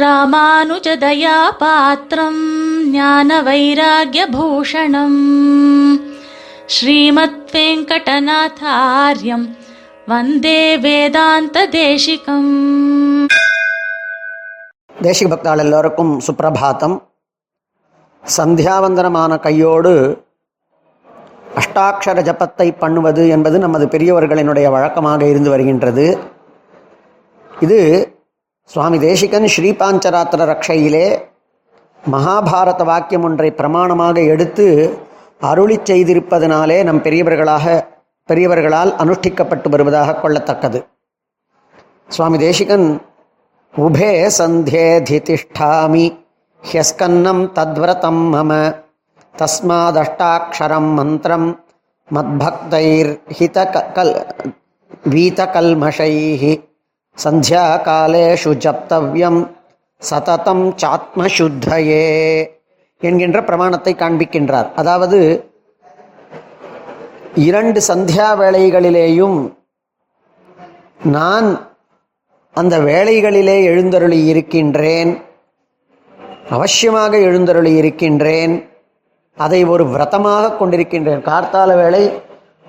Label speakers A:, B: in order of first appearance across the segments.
A: ராமானுஜதயாபாத்திரம் ஞான வைராகியபூஷணம் ஸ்ரீமத் வெங்கடநாதாரியம் வந்தே வேதாந்த தேசிகம்
B: தேசிக பக்தாள் எல்லோருக்கும் சுப்பிரபாத்தம் சந்தியாவந்தனமான கையோடு அஷ்டாட்சர ஜபத்தை பண்ணுவது என்பது நமது பெரியவர்களினுடைய வழக்கமாக இருந்து வருகின்றது. இது சுவாமி தேசிகன் ஸ்ரீபாஞ்சராத்திர ரக்ஷையிலே மகாபாரத வாக்கியம் ஒன்றை பிரமாணமாக எடுத்து அருளி செய்திருப்பதனாலே நம் பெரியவர்களாக பெரியவர்களால் அனுஷ்டிக்கப்பட்டு வருவதாக கொள்ளத்தக்கது. சுவாமி தேசிகன் உபே சந்தியேதிதிஷ்டாமி ஹ்யஸ்கன்னம் தத்விரதம் மம தஸ்மாதஷ்டாட்சரம் மந்திரம் மத்பக்தைர் ஹித கல் வீதகல்மஷைः சந்தியாகாலேஷு ஜப்தவ்யம் சததம் சாத்மசுத்தையே என்கின்ற பிரமாணத்தை காண்பிக்கின்றார். அதாவது இரண்டு சந்தியா வேளைகளிலேயும் நான் அந்த வேளைகளிலே எழுந்தருளி இருக்கின்றேன் அவசியமாக எழுந்தருளி இருக்கின்றேன் அதை ஒரு விரதமாக கொண்டிருக்கின்றேன். கார்த்தால வேளை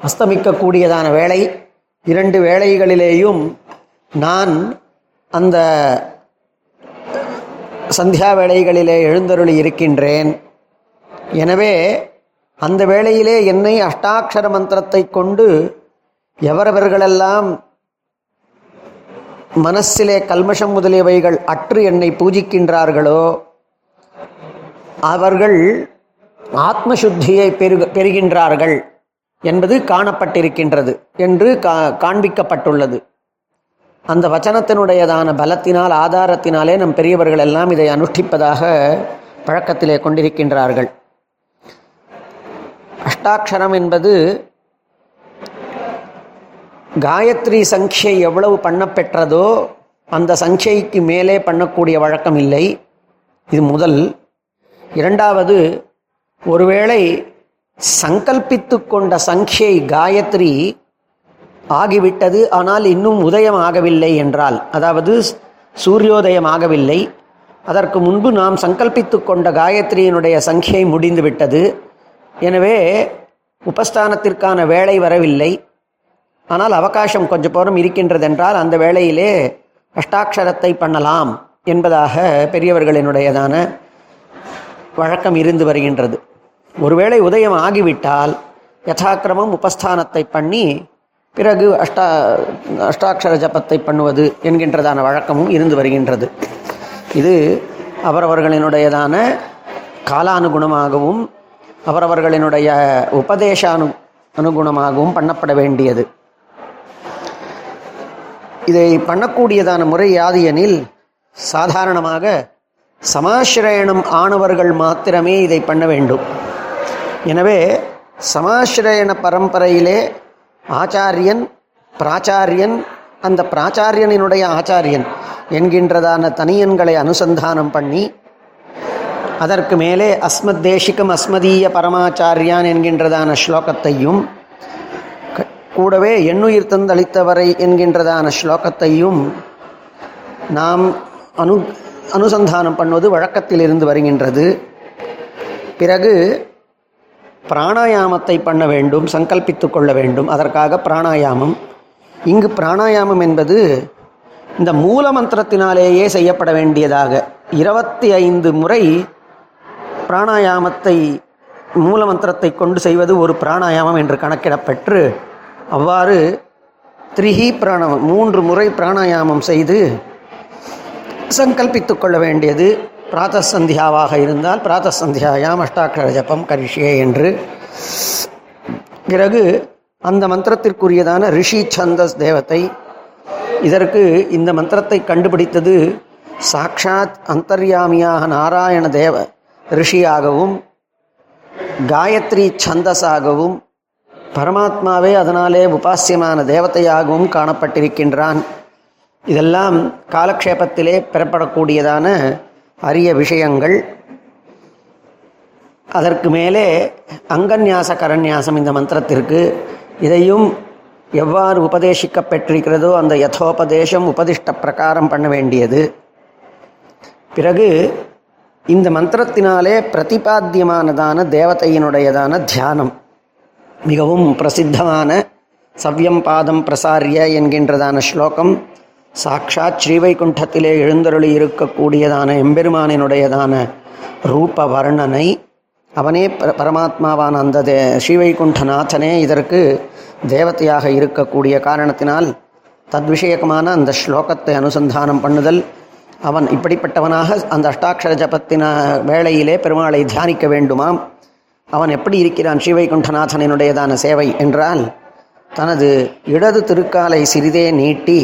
B: அஸ்தமிக்கக்கூடியதான வேளை இரண்டு வேளைகளிலேயும் நான் அந்த சந்தியா வேளைகளிலே எழுந்தருளி இருக்கின்றேன். எனவே அந்த வேளையிலே என்னை அஷ்டாட்சர மந்திரத்தை கொண்டு எவரவர்களெல்லாம் மனசிலே கல்மஷம் முதலியவைகள் அற்று என்னை பூஜிக்கின்றார்களோ அவர்கள் ஆத்மசுத்தியை பெருக பெறுகின்றார்கள் என்பது காணப்பட்டிருக்கின்றது என்று கா காண்பிக்கப்பட்டுள்ளது. அந்த வச்சனத்தினுடையதான பலத்தினால் ஆதாரத்தினாலே நம் பெரியவர்கள் எல்லாம் இதை அனுஷ்டிப்பதாக பழக்கத்திலே கொண்டிருக்கின்றார்கள். அஷ்டாட்சரம் என்பது காயத்ரி சங்கியை எவ்வளவு பண்ணப்பெற்றதோ அந்த சங்கைக்கு மேலே பண்ணக்கூடிய வழக்கம் இல்லை. இது முதல். இரண்டாவது ஒருவேளை சங்கல்பித்து கொண்ட சங்கியை காயத்ரி ஆகிவிட்டது ஆனால் இன்னும் உதயம் ஆகவில்லை என்றால் அதாவது சூரியோதயம் ஆகவில்லை அதற்கு முன்பு நாம் சங்கல்பித்து கொண்ட காயத்ரியினுடைய சங்கியை முடிந்துவிட்டது. எனவே உபஸ்தானத்திற்கான வேலை வரவில்லை. ஆனால் அவகாசம் கொஞ்சம் போரம் இருக்கின்றதென்றால் அந்த வேளையிலே அஷ்டாட்சரத்தை பண்ணலாம் என்பதாக பெரியவர்களினுடையதான வழக்கம் இருந்து வருகின்றது. ஒருவேளை உதயம் ஆகிவிட்டால் யதாக்கிரமம் உபஸ்தானத்தை பண்ணி பிறகு அஷ்டா அஷ்டாட்சர ஜபத்தை பண்ணுவது என்கின்றதான வழக்கமும் இருந்து வருகின்றது. இது அவரவர்களினுடையதான காலானுகுணமாகவும் அவரவர்களினுடைய உபதேசானு அனுகுணமாகவும் பண்ணப்பட வேண்டியது. இதை பண்ணக்கூடியதான முறை யாது எனில் சாதாரணமாக சமாசிரயணம் ஆனவர்கள் மாத்திரமே இதை பண்ண வேண்டும். எனவே சமாசிரயண பரம்பரையிலே ஆச்சாரியன் பிராச்சாரியன் அந்த பிராச்சாரியனினுடைய ஆச்சாரியன் என்கின்றதான தனியன்களை அனுசந்தானம் பண்ணி அதற்கு மேலே அஸ்மத் தேசிகம் அஸ்மதீய பரமாச்சாரியான் என்கின்றதான ஸ்லோகத்தையும் க- கூடவே எண்ணுயிர் தந்தளித்தவரை என்கின்றதான ஸ்லோகத்தையும் நாம் அனு அனுசந்தானம் பண்ணுவது வழக்கத்தில் இருந்து வருகின்றது. பிறகு பிராணாயாமத்தை பண்ண வேண்டும் சங்கல்பித்து கொள்ள வேண்டும். அதற்காக பிராணாயாமம். இங்கு பிராணாயாமம் என்பது இந்த மூல மந்திரத்தினாலேயே செய்யப்பட வேண்டியதாக. இருபத்தி ஐந்து முறை பிராணாயாமத்தை மூல மந்திரத்தை கொண்டு செய்வது ஒரு பிராணாயாமம் என்று கணக்கிடப்பெற்று அவ்வாறு த்ரிஹி பிராணம் மூன்று முறை பிராணாயாமம் செய்து சங்கல்பித்து கொள்ள வேண்டியது. பிராத சந்தியாவாக இருந்தால் பிராத சந்தியாயாம் அஷ்டாட்சர ஜபம் கரிஷியே என்று. பிறகு அந்த மந்திரத்திற்குரியதான ரிஷி சந்தஸ் தேவத்தை இதற்கு இந்த மந்திரத்தை கண்டுபிடித்தது சாக்ஷாத் அந்தர்யாமியாக நாராயண தேவ ரிஷியாகவும் காயத்ரி சந்தஸாகவும் பரமாத்மாவே அதனாலே உபாசியமான தேவதையாகவும் காணப்பட்டிருக்கின்றான். இதெல்லாம் காலக்ஷேபத்திலே பெறப்படக்கூடியதான அரிய விஷயங்கள். அதற்கு மேலே அங்கன்யாச கரண்யாசம் இந்த மந்திரத்திற்கு. இதையும் எவ்வாறு உபதேசிக்கப்பட்டிருக்கிறதோ அந்த யதோபதேசம் உபதிஷ்ட பிரகாரம் பண்ண வேண்டியது. பிறகு இந்த மந்திரத்தினாலே பிரதிபாத்தியமானதான தேவதையினுடையதான தியானம். மிகவும் பிரசித்தமான சவ்யம் பாதம் பிரசாரிய என்கின்றதான ஸ்லோகம். சாக்ஷாத் ஸ்ரீவைகுண்டத்திலே எழுந்தருளி இருக்கக்கூடியதான எம்பெருமானினுடையதான ரூப வர்ணனை அவனே பர பரமாத்மாவான அந்த தே ஸ்ரீவைகுண்டநாதனே இதற்கு தேவதையாக இருக்கக்கூடிய காரணத்தினால் தத்விஷயகமான அந்த ஸ்லோகத்தை அனுசந்தானம் பண்ணுதல். அவன் இப்படிப்பட்டவனாக அந்த அஷ்டாட்சர ஜபத்தின வேளையிலே பெருமாளை தியானிக்க வேண்டுமாம். அவன் எப்படி இருக்கிறான் ஸ்ரீவைகுண்டநாதனினுடையதான சேவை என்றால் தனது இடது திருக்காலை சிறிதே நீட்டி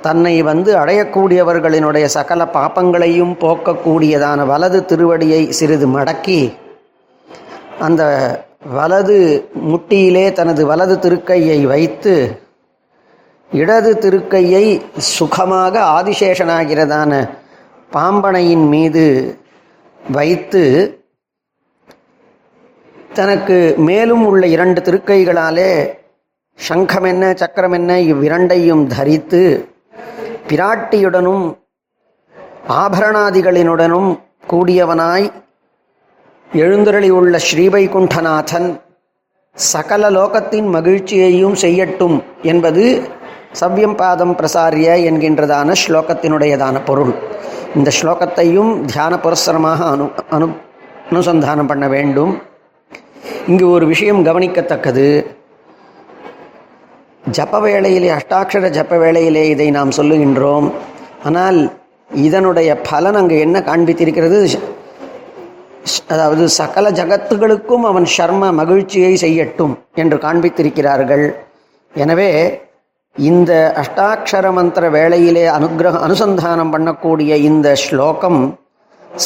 B: தன்னை வந்து அடையக்கூடியவர்களினுடைய சகல பாப்பங்களையும் போக்கக்கூடியதான வலது திருவடியை சிறிது மடக்கி அந்த வலது முட்டியிலே தனது வலது திருக்கையை வைத்து இடது திருக்கையை சுகமாக ஆதிசேஷனாகிறதான பாம்பனையின் மீது வைத்து தனக்கு மேலும் உள்ள இரண்டு திருக்கைகளாலே சங்கம் என்ன சக்கரம் என்ன இவ்விரண்டையும் தரித்து பிராட்டியுடனும் ஆபரணாதிகளினுடனும் கூடியவனாய் எழுந்தருளி உள்ள ஸ்ரீவைகுண்டநாதன் சகல லோகத்தின் மகிழ்ச்சியையும் செய்யட்டும் என்பது சவ்யம் பாதம் பிரசாரிய என்கின்றதான ஸ்லோகத்தினுடையதான பொருள். இந்த ஸ்லோகத்தையும் தியான புரஸ்தரமாக அனு அனு அனுசந்தானம் பண்ண வேண்டும். இங்கு ஒரு விஷயம் கவனிக்கத்தக்கது. ஜப வேளையிலே அஷ்டாட்சர ஜப வேளையிலே இதை நாம் சொல்லுகின்றோம். ஆனால் இதனுடைய பலன் அங்கு என்ன காண்பித்திருக்கிறது? அதாவது சகல ஜகத்துகளுக்கும் அவன் ஷர்ம மகிழ்ச்சியை செய்யட்டும் என்று காண்பித்திருக்கிறார்கள். எனவே இந்த அஷ்டாட்சர மந்திர வேளையிலே அனுகிரக அனுசந்தானம் பண்ணக்கூடிய இந்த ஸ்லோகம்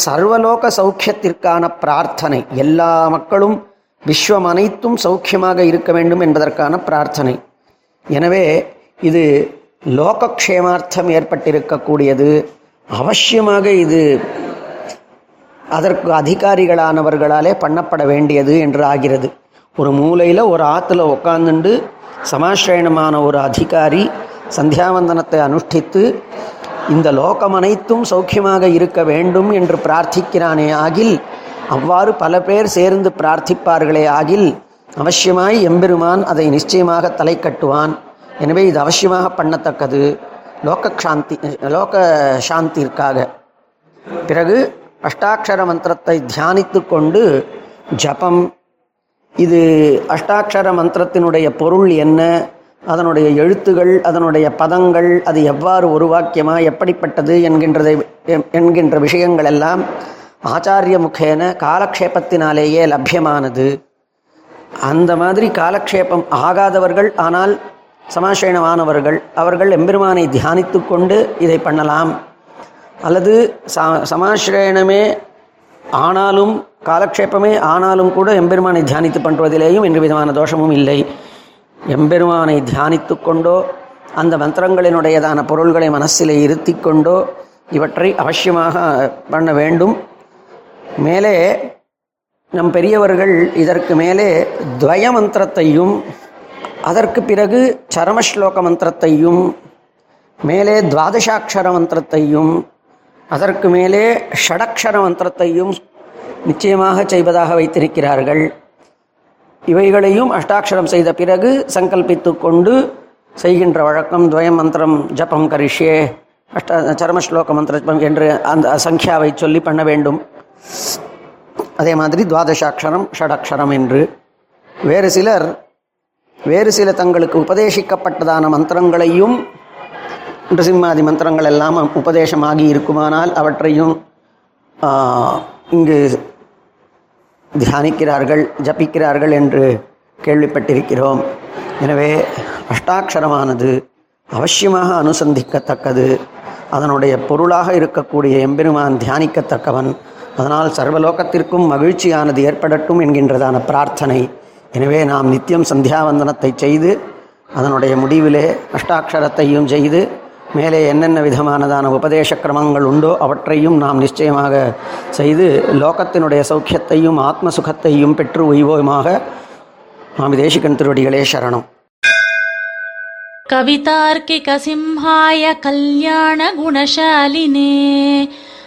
B: சர்வலோக சௌக்கியத்திற்கான பிரார்த்தனை. எல்லா மக்களும் விஸ்வம் அனைத்தும் சௌக்கியமாக இருக்க வேண்டும் என்பதற்கான பிரார்த்தனை. எனவே இது லோகக்ஷேமார்த்தம் ஏற்பட்டிருக்கக்கூடியது. அவசியமாக இது அதற்கு அதிகாரிகளானவர்களாலே பண்ணப்பட வேண்டியது என்று ஆகிறது. ஒரு மூலையில் ஒரு ஆற்றுல உட்காந்துண்டு சமாசிரயணமான ஒரு அதிகாரி சந்தியாவந்தனத்தை அனுஷ்டித்து இந்த லோகம் அனைத்தும் சௌக்கியமாக இருக்க வேண்டும் என்று பிரார்த்திக்கிறானே ஆகில் அவ்வாறு பல பேர் சேர்ந்து பிரார்த்திப்பார்களே ஆகில் அவசியமாய் எம்பெருமான் அதை நிச்சயமாக தலை கட்டுவான். எனவே இது அவசியமாக பண்ணத்தக்கது. லோக சாந்தி லோக சாந்திற்காக பிறகு அஷ்டாட்சர மந்திரத்தை தியானித்து கொண்டு ஜபம். இது அஷ்டாட்சர மந்திரத்தினுடைய பொருள் என்ன? அதனுடைய எழுத்துகள் அதனுடைய பதங்கள் அது எவ்வாறு உருவாக்கியமா எப்படிப்பட்டது என்கின்றதை என்கின்ற விஷயங்கள் எல்லாம் ஆச்சாரிய முகேன காலக்ஷேபத்தினாலேயே லபியமானது. அந்த மாதிரி காலக்ஷேபம் ஆகாதவர்கள் ஆனால் சமாசேனமானவர்கள் அவர்கள் எம்பெருமானை தியானித்து கொண்டு இதை பண்ணலாம். அல்லது ச சமாசிரயணமே ஆனாலும் காலக்ஷேபமே ஆனாலும் கூட எம்பெருமானை தியானித்து பண்ணுவதிலேயும் எந்த விதமான தோஷமும் இல்லை. எம்பெருமானை தியானித்து கொண்டோ அந்த மந்திரங்களினுடையதான பொருள்களை மனசிலே இருத்தி கொண்டோ இவற்றை அவசியமாக பண்ண வேண்டும். மேலே நம் பெரியவர்கள் இதற்கு மேலே துவய மந்திரத்தையும் அதற்கு பிறகு சரமஸ்லோக மந்திரத்தையும் மேலே துவாதசாட்சர மந்திரத்தையும் அதற்கு மேலே ஷடக்ஷர மந்திரத்தையும் நிச்சயமாக செய்வதாக வைத்திருக்கிறார்கள். இவைகளையும் அஷ்டாட்சரம் செய்த பிறகு சங்கல்பித்து கொண்டு செய்கின்ற வழக்கம் துவய மந்திரம் ஜபம் கரிஷ்யே அஷ்ட சரமஸ்லோக மந்திர ஜபம் என்று அந்த சங்கியாவை சொல்லி பண்ண வேண்டும். அதே மாதிரி துவாதசாட்சரம் ஷடக்ஷரம் என்று. வேறு சிலர் வேறு சில தங்களுக்கு உபதேசிக்கப்பட்டதான மந்திரங்களையும் நிருசிம்மாதி மந்திரங்கள் எல்லாம் உபதேசமாகி இருக்குமானால் அவற்றையும் இங்கு தியானிக்கிறார்கள் ஜபிக்கிறார்கள் என்று கேள்விப்பட்டிருக்கிறோம். எனவே அஷ்டாட்சரமானது அவசியமாக அனுசந்திக்கத்தக்கது. அதனுடைய பொருளாக இருக்கக்கூடிய எம்பெருமான் தியானிக்கத்தக்கவன். அதனால் சர்வலோகத்திற்கும் மகிழ்ச்சியானது ஏற்படட்டும் என்கின்றதான பிரார்த்தனை எனவே நாம் நித்தியம் சந்தியாவந்தனத்தை செய்து அதனுடைய முடிவிலே அஷ்டாட்சரத்தையும் செய்து மேலே என்னென்ன விதமானதான உபதேச கிரமங்கள் உண்டோ அவற்றையும் நாம் நிச்சயமாக செய்து லோகத்தினுடைய சௌக்கியத்தையும் ஆத்ம சுகத்தையும் பெற்று உய்வோமாக சுவாமி தேசிகன் திருவடிகளே சரணம்
A: कवितार्किकसिंहाय कल्याणगुणशालिने